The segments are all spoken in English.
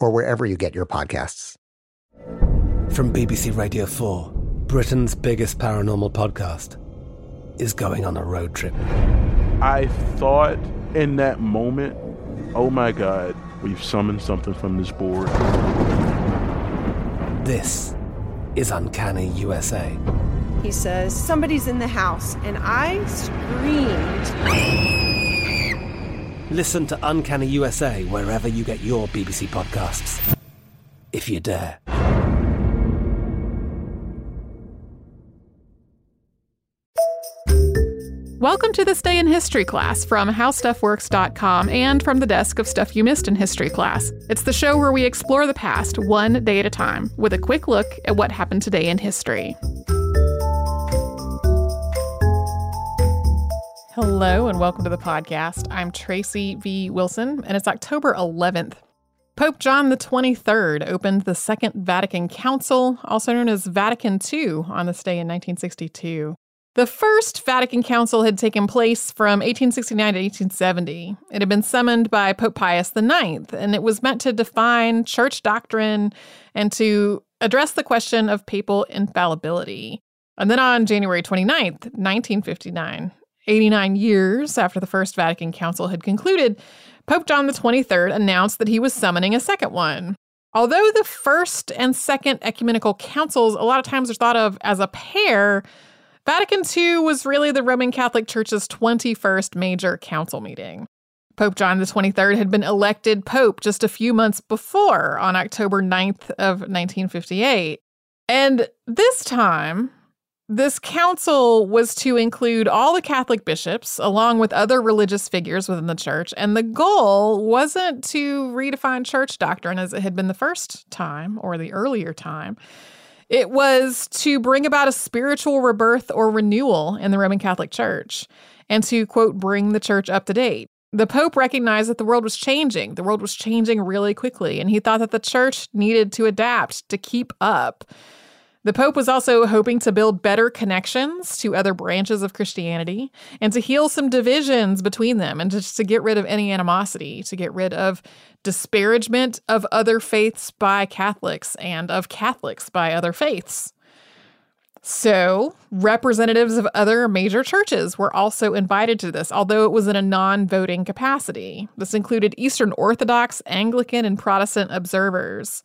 or wherever you get your podcasts. From BBC Radio 4, Britain's biggest paranormal podcast is going on a road trip. I thought in that moment, oh my God, we've summoned something from this board. This is Uncanny USA. He says, Somebody's in the house, and I screamed. Listen to Uncanny USA wherever you get your BBC podcasts. If you dare. Welcome to this day in history class from howstuffworks.com and from the desk of Stuff You Missed in History class. It's the show where we explore the past one day at a time with a quick look at what happened today in history. Hello and welcome to the podcast. I'm Tracy V. Wilson, and it's October 11th. Pope John XXIII opened the Second Vatican Council, also known as Vatican II, on this day in 1962. The first Vatican Council had taken place from 1869 to 1870. It had been summoned by Pope Pius IX, and it was meant to define church doctrine and to address the question of papal infallibility. And then on January 29th, 1959, 89 years after the First Vatican Council had concluded, Pope John XXIII announced that he was summoning a second one. Although the first and second ecumenical councils a lot of times are thought of as a pair, Vatican II was really the Roman Catholic Church's 21st major council meeting. Pope John XXIII had been elected pope just a few months before on October 9th of 1958. And this time, this council was to include all the Catholic bishops, along with other religious figures within the church. And the goal wasn't to redefine church doctrine as it had been the first time or the earlier time. It was to bring about a spiritual rebirth or renewal in the Roman Catholic Church and to, quote, bring the church up to date. The Pope recognized that the world was changing. The world was changing really quickly, and he thought that the church needed to adapt to keep up. The Pope was also hoping to build better connections to other branches of Christianity and to heal some divisions between them and just to get rid of any animosity, to get rid of disparagement of other faiths by Catholics and of Catholics by other faiths. So, representatives of other major churches were also invited to this, although it was in a non voting capacity. This included Eastern Orthodox, Anglican, and Protestant observers.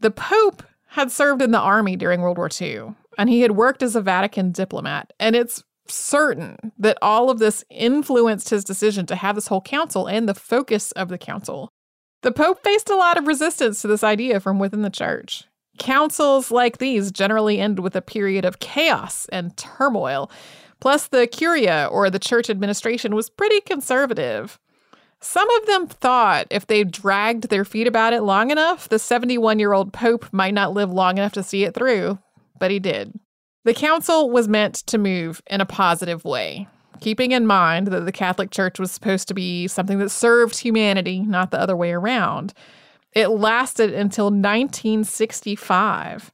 The Pope had served in the army during World War II, and he had worked as a Vatican diplomat. And it's certain that all of this influenced his decision to have this whole council and the focus of the council. The Pope faced a lot of resistance to this idea from within the church. Councils like these generally end with a period of chaos and turmoil. Plus, the Curia, or the church administration, was pretty conservative. Some of them thought if they dragged their feet about it long enough, the 71 year old Pope might not live long enough to see it through, but he did. The council was meant to move in a positive way, keeping in mind that the Catholic Church was supposed to be something that served humanity, not the other way around. It lasted until 1965.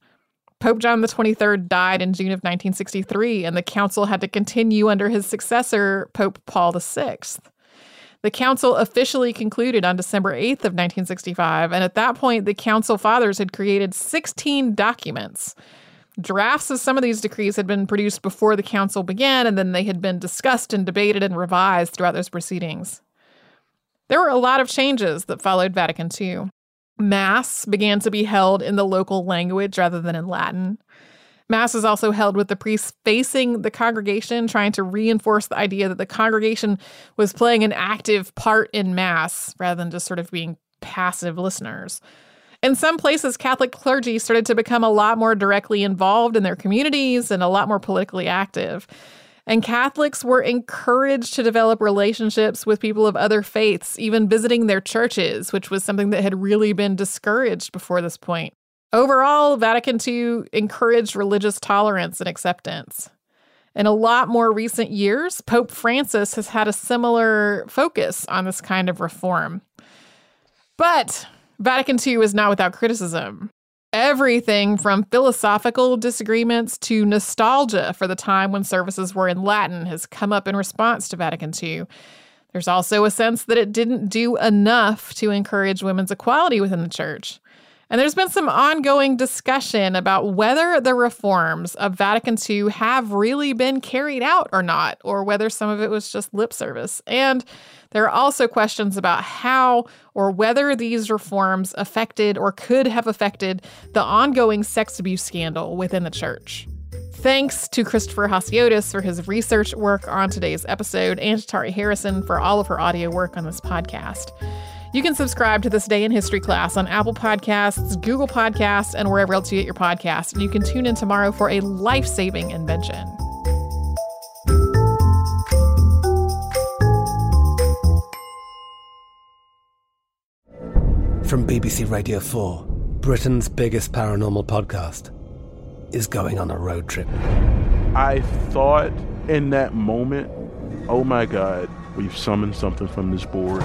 Pope John XXIII died in June of 1963, and the council had to continue under his successor, Pope Paul VI. The council officially concluded on December 8th of 1965, and at that point, the council fathers had created 16 documents. Drafts of some of these decrees had been produced before the council began, and then they had been discussed and debated and revised throughout those proceedings. There were a lot of changes that followed Vatican II. Mass began to be held in the local language rather than in Latin. Mass is also held with the priests facing the congregation, trying to reinforce the idea that the congregation was playing an active part in Mass rather than just sort of being passive listeners. In some places, Catholic clergy started to become a lot more directly involved in their communities and a lot more politically active. And Catholics were encouraged to develop relationships with people of other faiths, even visiting their churches, which was something that had really been discouraged before this point. Overall, Vatican II encouraged religious tolerance and acceptance. In a lot more recent years, Pope Francis has had a similar focus on this kind of reform. But Vatican II is not without criticism. Everything from philosophical disagreements to nostalgia for the time when services were in Latin has come up in response to Vatican II. There's also a sense that it didn't do enough to encourage women's equality within the church. And there's been some ongoing discussion about whether the reforms of Vatican II have really been carried out or not, or whether some of it was just lip service. And there are also questions about how or whether these reforms affected or could have affected the ongoing sex abuse scandal within the church. Thanks to Christopher Hasiotis for his research work on today's episode and Tari Harrison for all of her audio work on this podcast. You can subscribe to This Day in History class on Apple Podcasts, Google Podcasts, and wherever else you get your podcasts. And you can tune in tomorrow for a life saving invention. From BBC Radio 4, Britain's biggest paranormal podcast is going on a road trip. I thought in that moment, oh my God, we've summoned something from this board.